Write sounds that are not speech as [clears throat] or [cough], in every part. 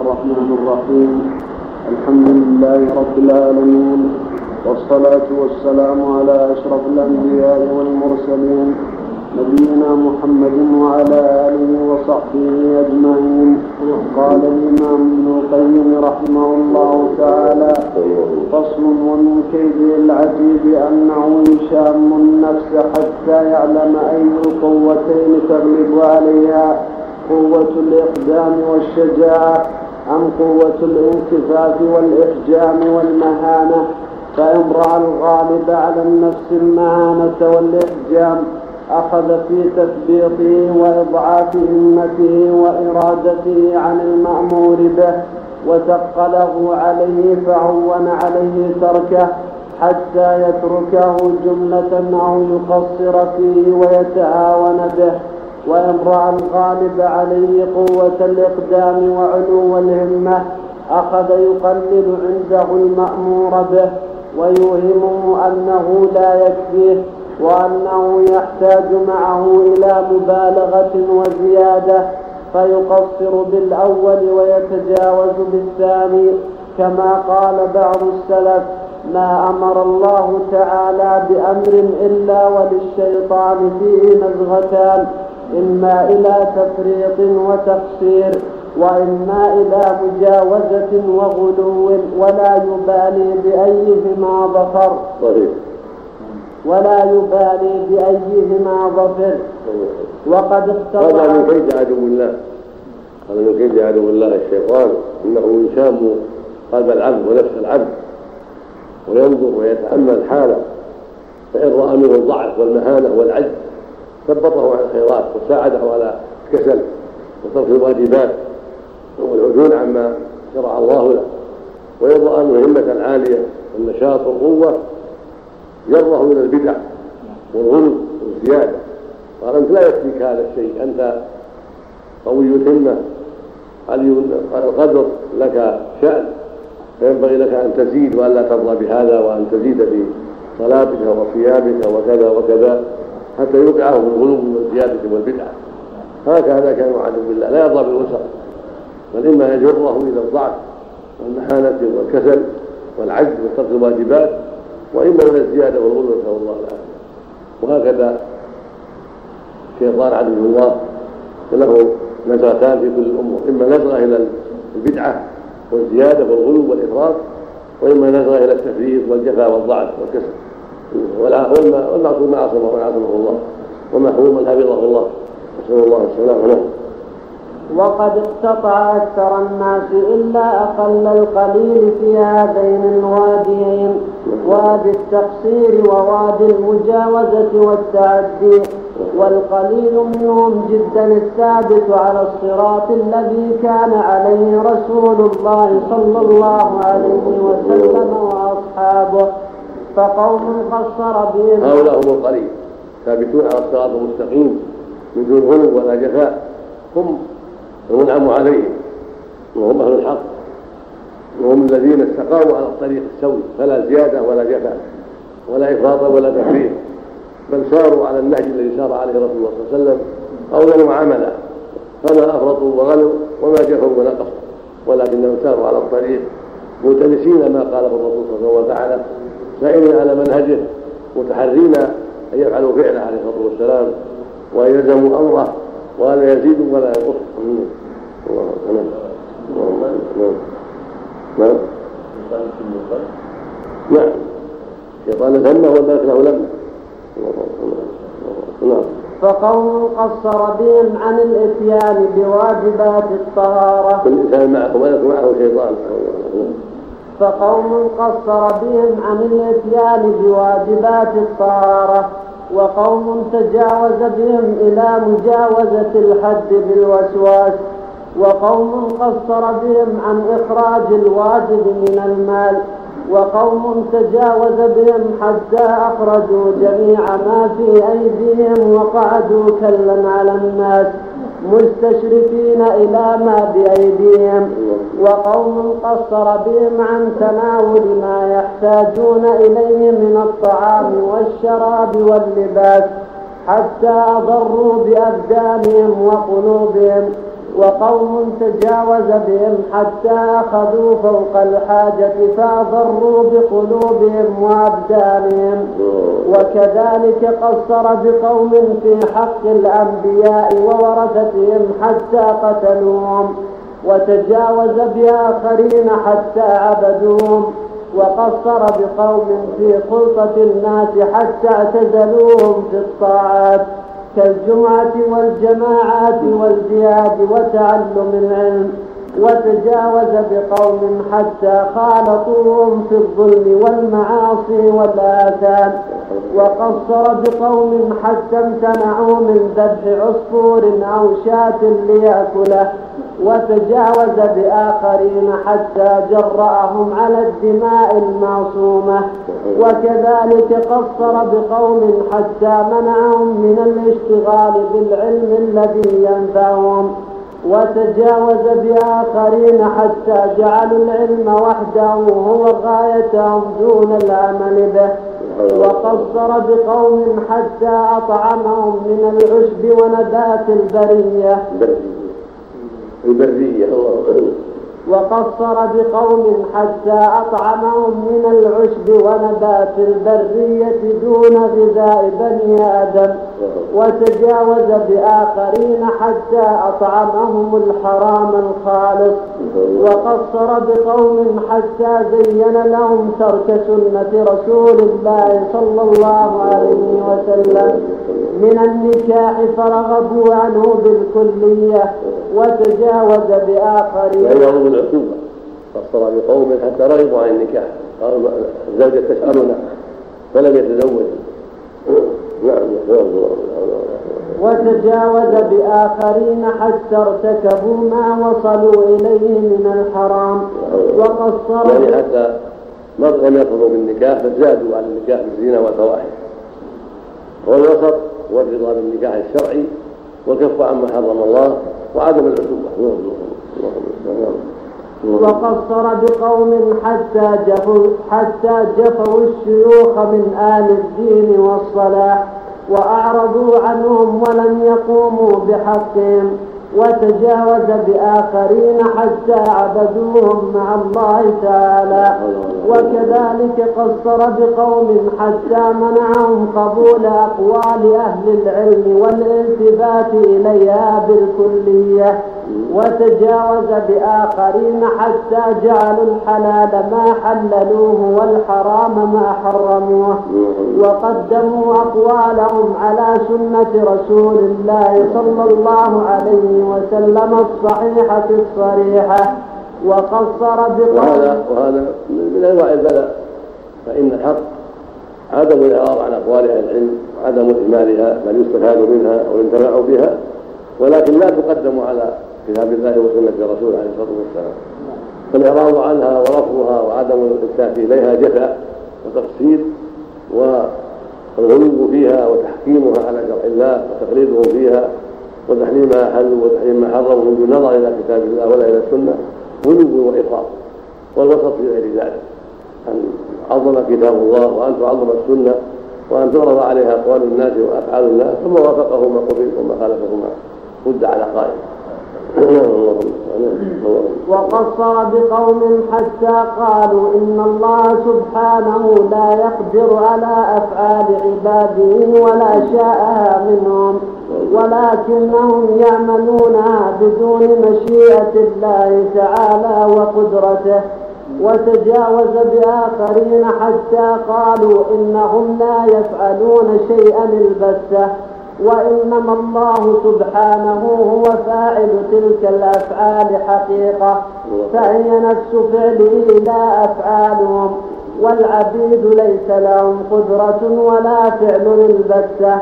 الرحمن الرحيم. الحمد لله رب العالمين والصلاة والسلام على أشرف الأنبياء والمرسلين نبينا محمد وعلى آله وصحبه أجمعين. قال الإمام ابن القيم رحمه الله تعالى فصل ومن كيده العجيب أنه يشام النفس حتى يعلم أي القوتين تغلب عليها قوة الإقدام والشجاعة أم قوة الانكفاف والإحجام والمهانة فإن رأى الغالب على النفس المهانة والإحجام أخذ في تثبيطه وإضعاف همته وإرادته عن المأمور به وثقله عليه فهون عليه تركه حتى يتركه جملة أو يقصر فيه ويتهاون به. وإن رأى الغالب عليه قوة الإقدام وعلو الهمة أخذ يقلل عنده المأمور به ويوهمه أنه لا يكفيه وأنه يحتاج معه إلى مبالغة وزيادة فيقصر بالأول ويتجاوز بالثاني. كما قال بعض السلف ما أمر الله تعالى بأمر إلا وللشيطان فيه نزغتان إما إلى تفريط وتقصير وإما إلى مجاوزة وغلو ولا يبالي بأيهما ظفر. صحيح. ولا يبالي بأيهما ظفر. وقد اختار هذا من كيد عدو الله. هذا من كيد عدو الله الشيطان. إنه يشام قلب العبد ونفس العبد. وينظر ويتأمل حاله. فإن رأى منه الضعف والمهانة والعجز ثبطه على الخيرات وساعده على الكسل وترك الواجبات والعدول عما شرع الله له. وإن رأى أن الهمة العالية والنشاط والقوة جره إلى البدع والغلو والزيادة. قال أنت لا يكفيك هذا الشيء. أنت قوي الهمة. علي القدر لك شأن؟ فينبغي لك أن تزيد وألا ترضى بهذا وأن تزيد في صلاتك وصيامك وكذا وكذا. حتى يوقعه في الغلو والزيادة والبدعة. هكذا كان عدو بالله. لا يرضى بالوسط بل إما يجره إلى الضعف والمحانة والكسل والعجز وترك الواجبات وإما إلى الزيادة والغلو نسأل الله العافية. وهكذا الشيطان عدو الله له نزغتان في كل الأمور. إما نزغة إلى البدعة والزيادة والغلو والإفراط وإما نزغة إلى التفريط والجفا والضعف والكسل. والمعصوم ما عصمه من عصمه الله ومحروم حفظه الله. نسأل الله. السلامة له وقد اقتطع أكثر الناس إلا أقل القليل في هذين الواديين. وادي التقصير ووادي المجاوزة والتعدي. والقليل منهم جدا الثابت على الصراط الذي كان عليه رسول الله صلى الله عليه فقوم قصر بهم. هؤلاء هم القليل ثابتون على الصراط المستقيم من دون غلو ولا جفاء. هم المنعم عليهم وهم أهل الحق وهم الذين استقاموا على الطريق السوي فلا زيادة ولا جفاء ولا إفراط ولا تفريط. بل ساروا على النهج الذي سار عليه رسول الله صلى الله عليه وسلم قولا وعملا فما أفرطوا وغلوا وما جفوا ونقصوا ولكنهم ساروا على الطريق ملتمسين ما قاله الرسول صلى الله عليه وسلم سائرين على منهجه متحرين أن يفعلوا فعله عليه الصلاة والسلام وأن يلزموا أمره ولا يزيد ولا ينقص. الله نعم نعم. نعم. نعم الشيطان ذمه والملك له لمه نعم. فقوم قصر بهم عن الإتيان بواجبات الطهارة. الإنسان معه ملك معه شيطان. فقوم قصر بهم عن الإتيان بواجبات الطهارة وقوم تجاوز بهم إلى مجاوزة الحد بالوسواس وقوم قصر بهم عن إخراج الواجب من المال وقوم تجاوز بهم حتى أخرجوا جميع ما في أيديهم وقعدوا كلا على الناس. مستشرفين إلى ما بأيديهم وقوم قصر بهم عن تناول ما يحتاجون إليه من الطعام والشراب واللباس حتى أضروا بأبدانهم وقلوبهم. وقوم تجاوز بهم حتى أخذوا فوق الحاجة فأضروا بقلوبهم وأبدانهم. وكذلك قصر بقوم في حق الأنبياء وورثتهم حتى قتلوهم. وتجاوز بآخرين حتى عبدوهم. وقصر بقوم في خلطة الناس حتى اعتزلوهم في الطاعات. كالجمعة والجماعات والجهاد وتعلم العلم وتجاوز بقوم حتى خالطوهم في الظلم والمعاصي والآثام. وقصر بقوم حتى امتنعوا من ذبح عصفور أو شاة ليأكله. وتجاوز بآخرين حتى جرأهم على الدماء المعصومة. وكذلك قصر بقوم حتى منعهم من الاشتغال بالعلم الذي ينفعهم. وتجاوز بآخرين حتى جعلوا العلم وحده هو غايتهم دون العمل به. وقصر بقوم حتى أطعمهم من العشب ونبات البرية. البرية. وقصر بقوم حتى أطعمهم من العشب ونبات البرية دون غذاء بني آدم. وتجاوز بآخرين حتى أطعمهم الحرام الخالص. وقصر بقوم حتى زين لهم ترك سنة رسول الله صلى الله عليه وسلم. من النكاح فرغبوا عنه بالكلية وتجاوز بآخرين. يعني العقوبة قصر بقوم حتى رغبوا عن النكاح. قالوا الزوجة تسألنا فلم يتزوج. وتجاوز بآخرين حتى ارتكبوا ما وصلوا إليه من الحرام. وقصر يعني حتى لم يرفضوا بالنكاح بل زادوا على النكاح بالزنا والفواحش. والوسط والرضا بالنكاح الشرعي والكف عما حرم الله وعدم العقوبة وقصر بقوم حتى جفوا حتى جفوا الشيوخ من آل الدين والصلاح وأعرضوا عنهم ولم يقوموا بحقهم وتجاوز بآخرين حتى عبدوهم مع الله تعالى. وكذلك قصر بقوم حتى منعهم قبول أقوال أهل العلم والالتفات إليها بالكلية. وتجاوز بآخرين حتى جعلوا الحلال ما حللوه والحرام ما حرموه. وقدموا أقوالهم على سنة رسول الله صلى الله عليه وسلم الصحيحة الصريحة. وقصر بقول وهذا وهذا من أنواع البلاء. فإن الحق عدم الإعراض عن أقوال أهل العلم وعدم إهمالها بل يستفاد منها وينتفع بها. ولكن لا تقدم على كتاب الله وسنة رسوله عليه الصلاة والسلام. فالإعراض عنها ورفضها وعدم الالتفات إليها جفاء وتقصير والغلو فيها وتحكيمها على شرع الله وتقليدهم فيها وتحريم ما حلوا وتحريم ما حرموا من دون نظر إلى كتاب الله ولا إلى السنة غلو وإفراط والوسط في غير ذلك. أن عظم كتاب الله وأن تعظم السنة وأن تعرض عليها أقوال الناس وأفعال الناس ثم وافقه ما قبل وما خالفه ما رد على قائل. وقصر بقوم حتى قالوا إن الله سبحانه لا يقدر على أفعال عباده ولا شاءها منهم ولكنهم يعملونها بدون مشيئة الله تعالى وقدرته وتجاوز بآخرين حتى قالوا إنهم لا يفعلون شيئا البتة. وإنما الله سبحانه هو فاعل تلك الأفعال حقيقة. فهي نفس فعله لا أفعالهم والعبيد ليس لهم قدرة ولا فعل البتة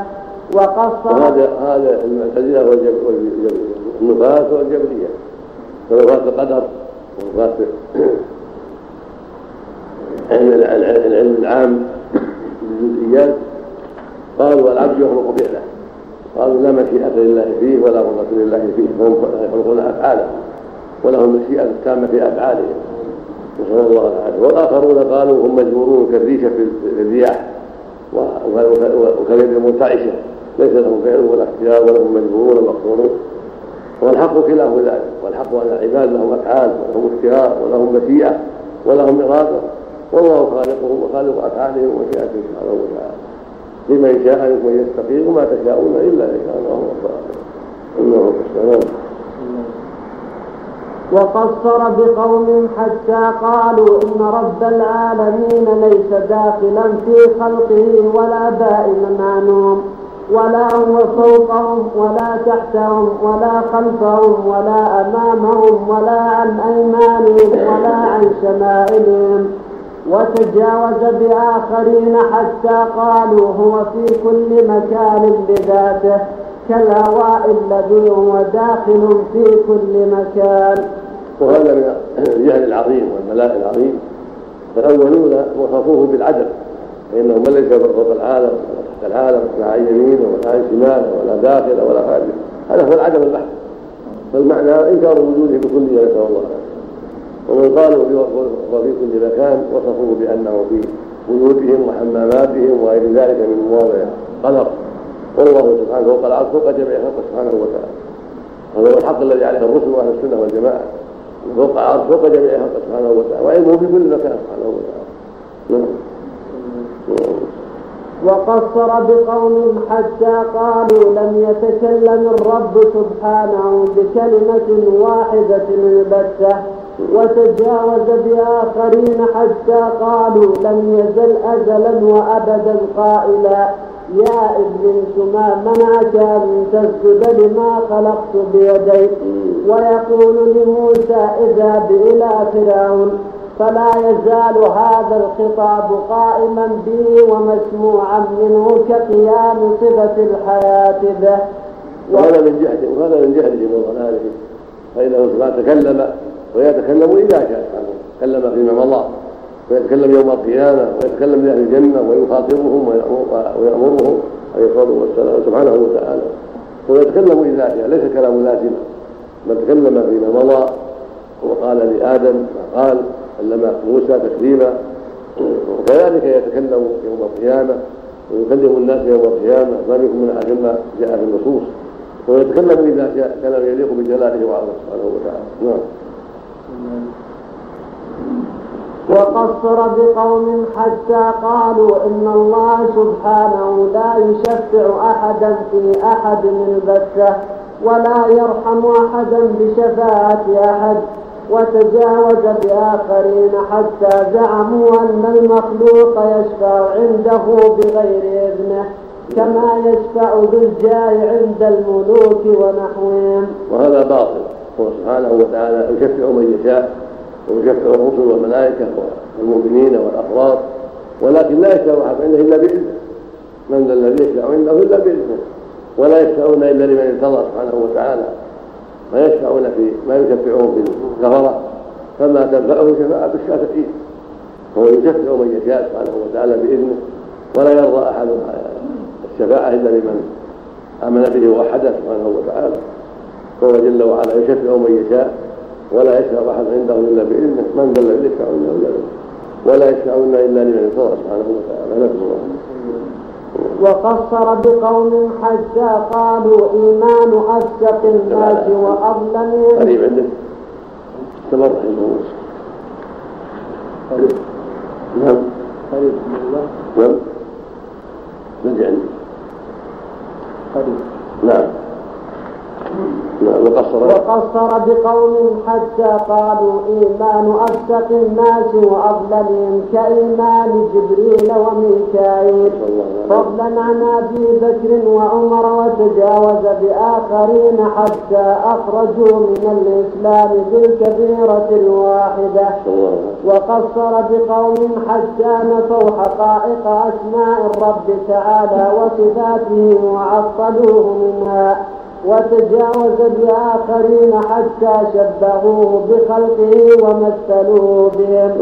وقصر هذا هذا المعتزلة والنفاة والجبرية. فنفاة القدر ونفاة العلم العام بالجزئيات قالوا العبد يخلق فعله. قالوا لا مشيئة لله فيه ولا قدرة لله فيه فهم يخلقون أفعاله ولهم المشيئة التامة في أفعالهم. نسأل الله العافية. والآخرون قالوا هم مجبورون كالريشة في الرياح وكاليد المنتعشة. ليس لهم فعل ولا اختيار ولهم مجبورون مقصورون. والحق خلاف ذلك والحق ان العباد لهم أفعال ولهم اختيار ولهم مشيئة ولهم إرادة. والله خالقهم وخالق أفعالهم ومشيئتهم سبحانه وتعالى. لمن شاء منكم ان يستقيم وما تشاءون إلا إن شاء الله. إنه السلام وقصر بقوم حتى قالوا إن رب العالمين ليس داخلا في خلقه ولا دائما عنهم ولا هو فوقهم ولا تحتهم ولا خلفهم ولا أمامهم ولا عن أيمانهم ولا عن شمائلهم. وتجاوز بآخرين حتى قالوا هو في كل مكان بذاته كالهواء الذي هو داخل في كل مكان. وهذا من الجهل العظيم والبلاء العظيم. فالأولون وصفوه بالعدم فانه من ليس فوق العالم ولا تحت العالم ولا عن يمينه ولا عن شماله ولا داخله ولا خارجه هذا هو العدم البحث. فالمعنى إنكار وجوده بكليه نسال الله. ومن قالوا وفي كل مكان وصفوه بأنه في بيوتهم وحماماتهم وغير ذلك من مواضع قدر والله سبحانه فوق العرش فوق جميع خلقه سبحانه وتعالى. هذا هو الحق الذي عليه الرسل وأهل السنة والجماعة. فوق العرش فوق جميع خلقه سبحانه وتعالى. وعلمه في كل مكان سبحانه وتعالى. نعم. وقصر بقوم حتى قالوا لم يتكلم الرب سبحانه بكلمة واحدة البتة. وتجاوز بآخرين حتى قالوا لم يزل أزلا وأبدا قائلا يا إبليس ما منعك أن تسجد لما خلقت بيدي ويقول لموسى اذهب إلى فرعون. فلا يزال هذا الخطاب قائما به ومسموعا منه كقيام صفة الحياة به. وهذا من جهل وهذا من جهله وضلاله فإنه سبحانه تكلم ويتكلم إذا شاء تكلم فيما مضى ويتكلم يوم القيامة ويتكلم لأهل الجنة ويخاطبهم ويأمرهم عليه الصلاة والسلام سبحانه وتعالى. ويتكلم إذا شاء ليس كلام لازما بل تكلم فيما مضى وقال لآدم ما قال كلم موسى تكليما وكذلك يتكلم يوم القيامة ويكلم الناس يوم القيامة. ما بكم من أحد ما جاء في النصوص ويتكلم إذا شاء كلام يليق بجلاله وعظمه سبحانه وتعالى. نعم. وقصر بقوم حتى قالوا إن الله سبحانه لا يشفع أحدا في أحد من بثه ولا يرحم أحدا بشفاعة أحد وتجاوز بآخرين حتى زعموا أن المخلوق يشفع عنده بغير إذنه كما يشفع بالجاه عند الملوك ونحوهم. وهذا باطل. هو سبحانه وتعالى يشفع من يشاء ويشفع الرسل والملائكة والمؤمنين والأفراد ولكن لا يشفع أحد عنده إلا بإذنه. من ذا الذي يشفع عنده إلا بإذنه. ولا يشفعون إلا لمن ارتضى سبحانه وتعالى. ما يشفعون في ما يشفعون في الكفرة. فما تنفعه شفاعة الشافعين. فهو يشفع من يشاء سبحانه وتعالى بإذنه. ولا يرضى أحد الشفاعة إلا لمن آمن به ووحده سبحانه وتعالى. فهو جل وعلا يشفع من يشاء ولا يشفع أحد عنده إلا بإذنه. من ذا الذي يشفع عنده إلا بإذنه؟ ولا يشفعون إلا لمن ارتضى سبحانه وتعالى. نسال الله وقصر بقوم حتى قالوا إيمان أصدق الناس وأظلمهم. قريب عندك استمر رحمه الله نعم. قريب نعم. نجي عندي. قريب. نعم. وقصر. بقوم حتى قالوا إيمان أصدق الناس وأظلمهم كإيمان جبريل وميكائيل. فضلا عن أبي بكر وعمر وتجاوز بآخرين حتى أخرجوا من الإسلام بالكبيرة الواحدة. وقصر بقوم حتى نفوا حقائق أسماء الرب تعالى وصفاته وعطلوه منها. وتجاوز بآخرين حتى شبهوه بخلقه ومثلوه بهم.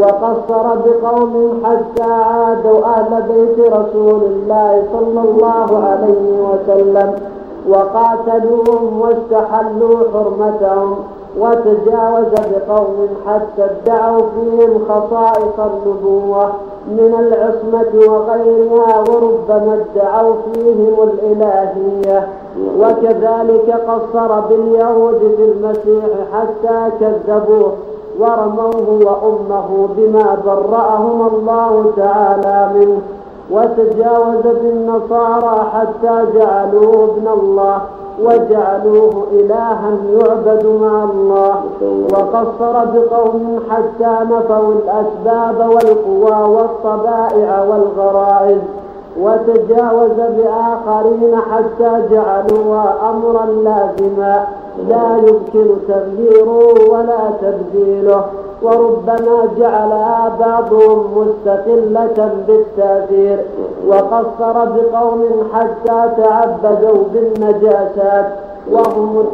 وقصر بقوم حتى عادوا أهل بيت رسول الله صلى الله عليه وسلم. وقاتلوهم واستحلوا حرمتهم. وتجاوز بقوم حتى ادعوا فيهم خصائص النبوة من العصمة وغيرها وربما ادعوا فيهم الإلهية. وكذلك قصر باليهود في المسيح حتى كذبوه ورموه وأمه بما برأهم الله تعالى منه وتجاوز بالنصارى حتى جعلوه ابن الله وجعلوه إلها يعبد مع الله وقصر بقوم حتى نفوا الأسباب والقوى والطبائع والغرائز وتجاوز بآخرين حتى جعلوها أمرا لازما. لا يمكن تغييره ولا تبديله. وربما جعلها بعضهم مستقلة بالتأثير. وقصر بقوم حتى تعبدوا بالنجاسات. وهم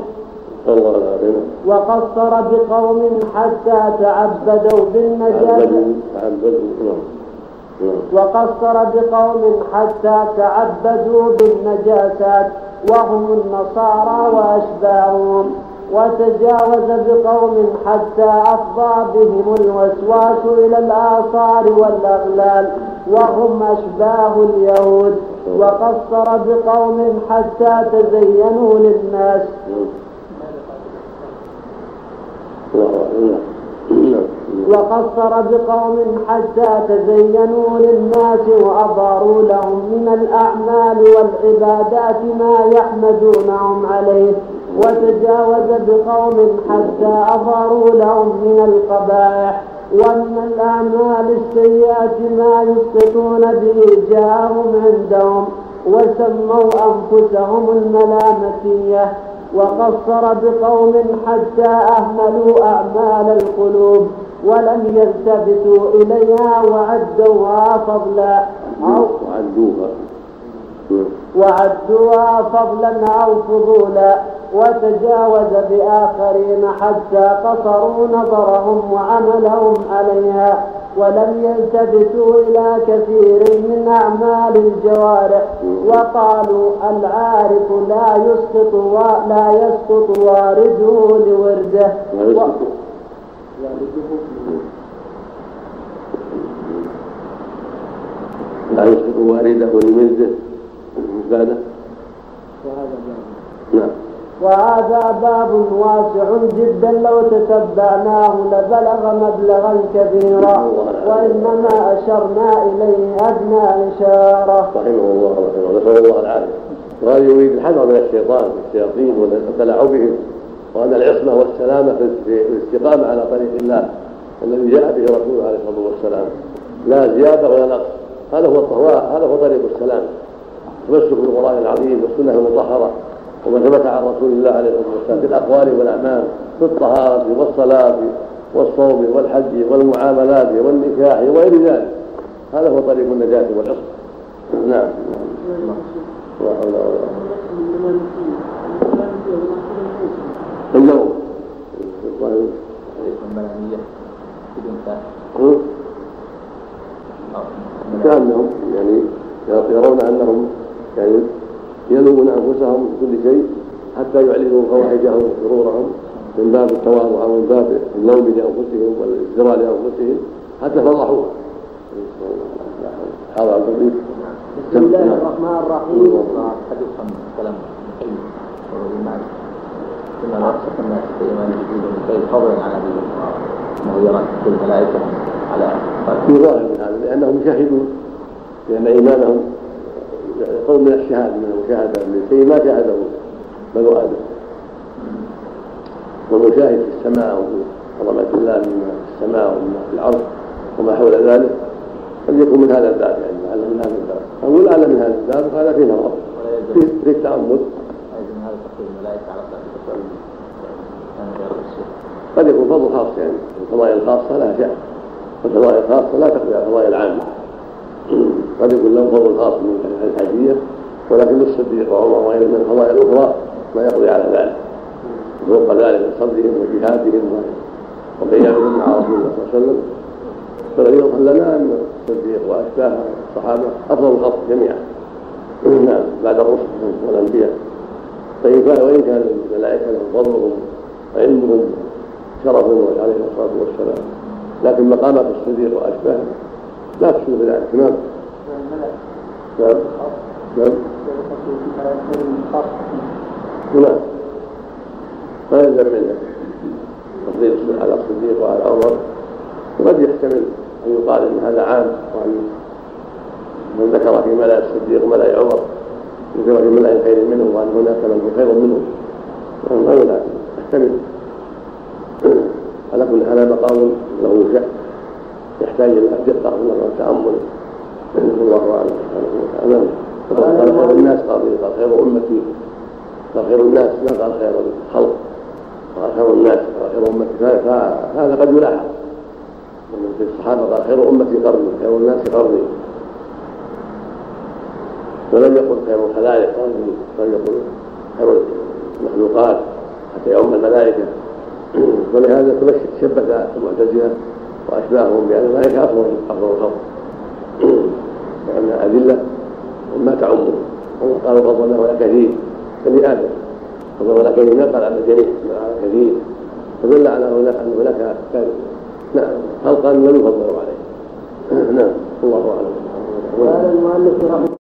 وقصر بقوم حتى تعبدوا بالنجاسات. وقصر بقوم حتى تعبدوا بالنجاسات وهم النصارى وأشباههم. وتجاوز بقوم حتى أفضى بهم الوسواس إلى الآثار والأغلال وهم أشباه اليهود. وقصر بقوم حتى تزينوا للناس. وقصر بقوم حتى تزينوا للناس وأظهروا لهم من الأعمال والعبادات ما يحمدونهم عليه وتجاوز بقوم حتى أظهروا لهم من القبائح ومن الأعمال السيئات ما يسقطون به جاءهم عندهم وسموا أنفسهم الملامتية وقصر بقوم حتى أهملوا أعمال القلوب. ولم يلتفتوا إليها وعدوها فضلا. أو وعدوها. وعدوها فضلا أو فضولا. وتجاوز بآخرين حتى قصروا نظرهم وعملهم عليها. ولم يلتفتوا إلى كثير من أعمال الجوارح. وقالوا العارف لا يسقط لا يسقط وارده لورده. لا يسقط وارده لورده بعده نعم. وهذا باب واسع جدا لو تتبعناه لبلغ مبلغا كبيرا. وإنما أشرنا إليه أدنى إشارة. رحمه الله رحمه الله نسال الله العافيه. وهذا يريد الحذر من الشيطان والشياطين والتلاعب بهم وأن العصمة والسلامة في الاستقامة على طريق الله الذي جاء به رسوله عليه الصلاة والسلام. لا زيادة ولا نقص. هذا هو هذا هو طريق السلام. تمسك بالقران العظيم والسنة المطهرة وما ثبت عن رسول الله عليه الصلاة والسلام في الأقوال والأعمال في الطهارة والصلاة والصوم والحج والمعاملات والنكاح وغير ذلك. هذا هو طريق النجاة والعصر نعم. لا النوم. كأنهم يعني يرون أنهم يعني يلومون أنفسهم بكل شيء حتى يعلنوا فواحشهم وشرورهم من باب التواضع أو من باب اللوم لأنفسهم والازدراء لأنفسهم حتى فضحوها هذا عبد بسم الله الرحمن الرحيم. حديث عن كلام كما نرسخ الناس في ايمان الجديد من غير فضل عن ابي انه يرى كل الملائكه على في ظاهر من هذا لانهم يشاهدون لأن ايمانهم قول من الشهاده من المشاهده لشيء ما شاهده بنو آدم والمشاهد في السماء وفي عظمه الله مما في السماء ومما في الأرض وما حول ذلك قد يكون من هذا الباب يعني لعل من هذا الباب أقول لعل من هذا الباب هذا فيه نظر في التامل قد يكون فضل خاص يعني. الفضائل الخاصة لها شأن. والفضائل الخاصة لا تقضي على الفضائل العامة. قد يكون لهم فضل خاص من الحجيه ولكن للصديق وعمر وغيره من الفضائل الأخرى ما يقضي على ذلك. فوق ذلك من صبرهم وجهادهم وقيامهم مع رسول الله صلى الله عليه وسلم. فالذي يظهر لنا أن الصديق وأشباه الصحابة أفضل الخلق جميعا. نعم بعد الرسل والأنبياء. طيب وإن كان الملائكة لهم فضلهم وعلمهم شرفهم عليه الصلاة والسلام. لكن مقامات الصديق وأشباهه لا تشبه ذلك نعم. نعم. نعم نعم ما يلزم منه. تفضيل على الصديق وعلى عمر. وقد يحتمل أن يقال إن هذا عام وأن من ذكر في ملا الصديق ملا عمر ذكر في ملأ خير منه وأن هناك من هو خير منه. ما يلزم يحتمل على كل هذا مقام له شأن. يحتاج إلى دقه والتأمل. الله أعلم سبحانه وتعالى. قال خير الناس قال قال خير أمتي. قال خير الناس ما قال خير الخلق. قال خير الناس قال خير أمتي. فهذا قد يلاحظ. في الصحابة قال خير أمتي قرني خير الناس قرني. ولم يقل خير الخلائق ولم يقل خير المخلوقات حتى يوم الملائكة. [clears throat] ولهذا تشبث المعتزلة وأشباههم بأن الملائكه أفضل أفضل الخلق. [clears throat] لانها اذله وما تعمهم الله قال فضلناه على كثير. بني آدم. فضل على كثير. ما قال على الجميع على كثير. فدل على أن هناك نعم. خلقا لم يفضلوا عليه؟ [clears throat] نعم. الله أعلم. قال المؤلف رحمه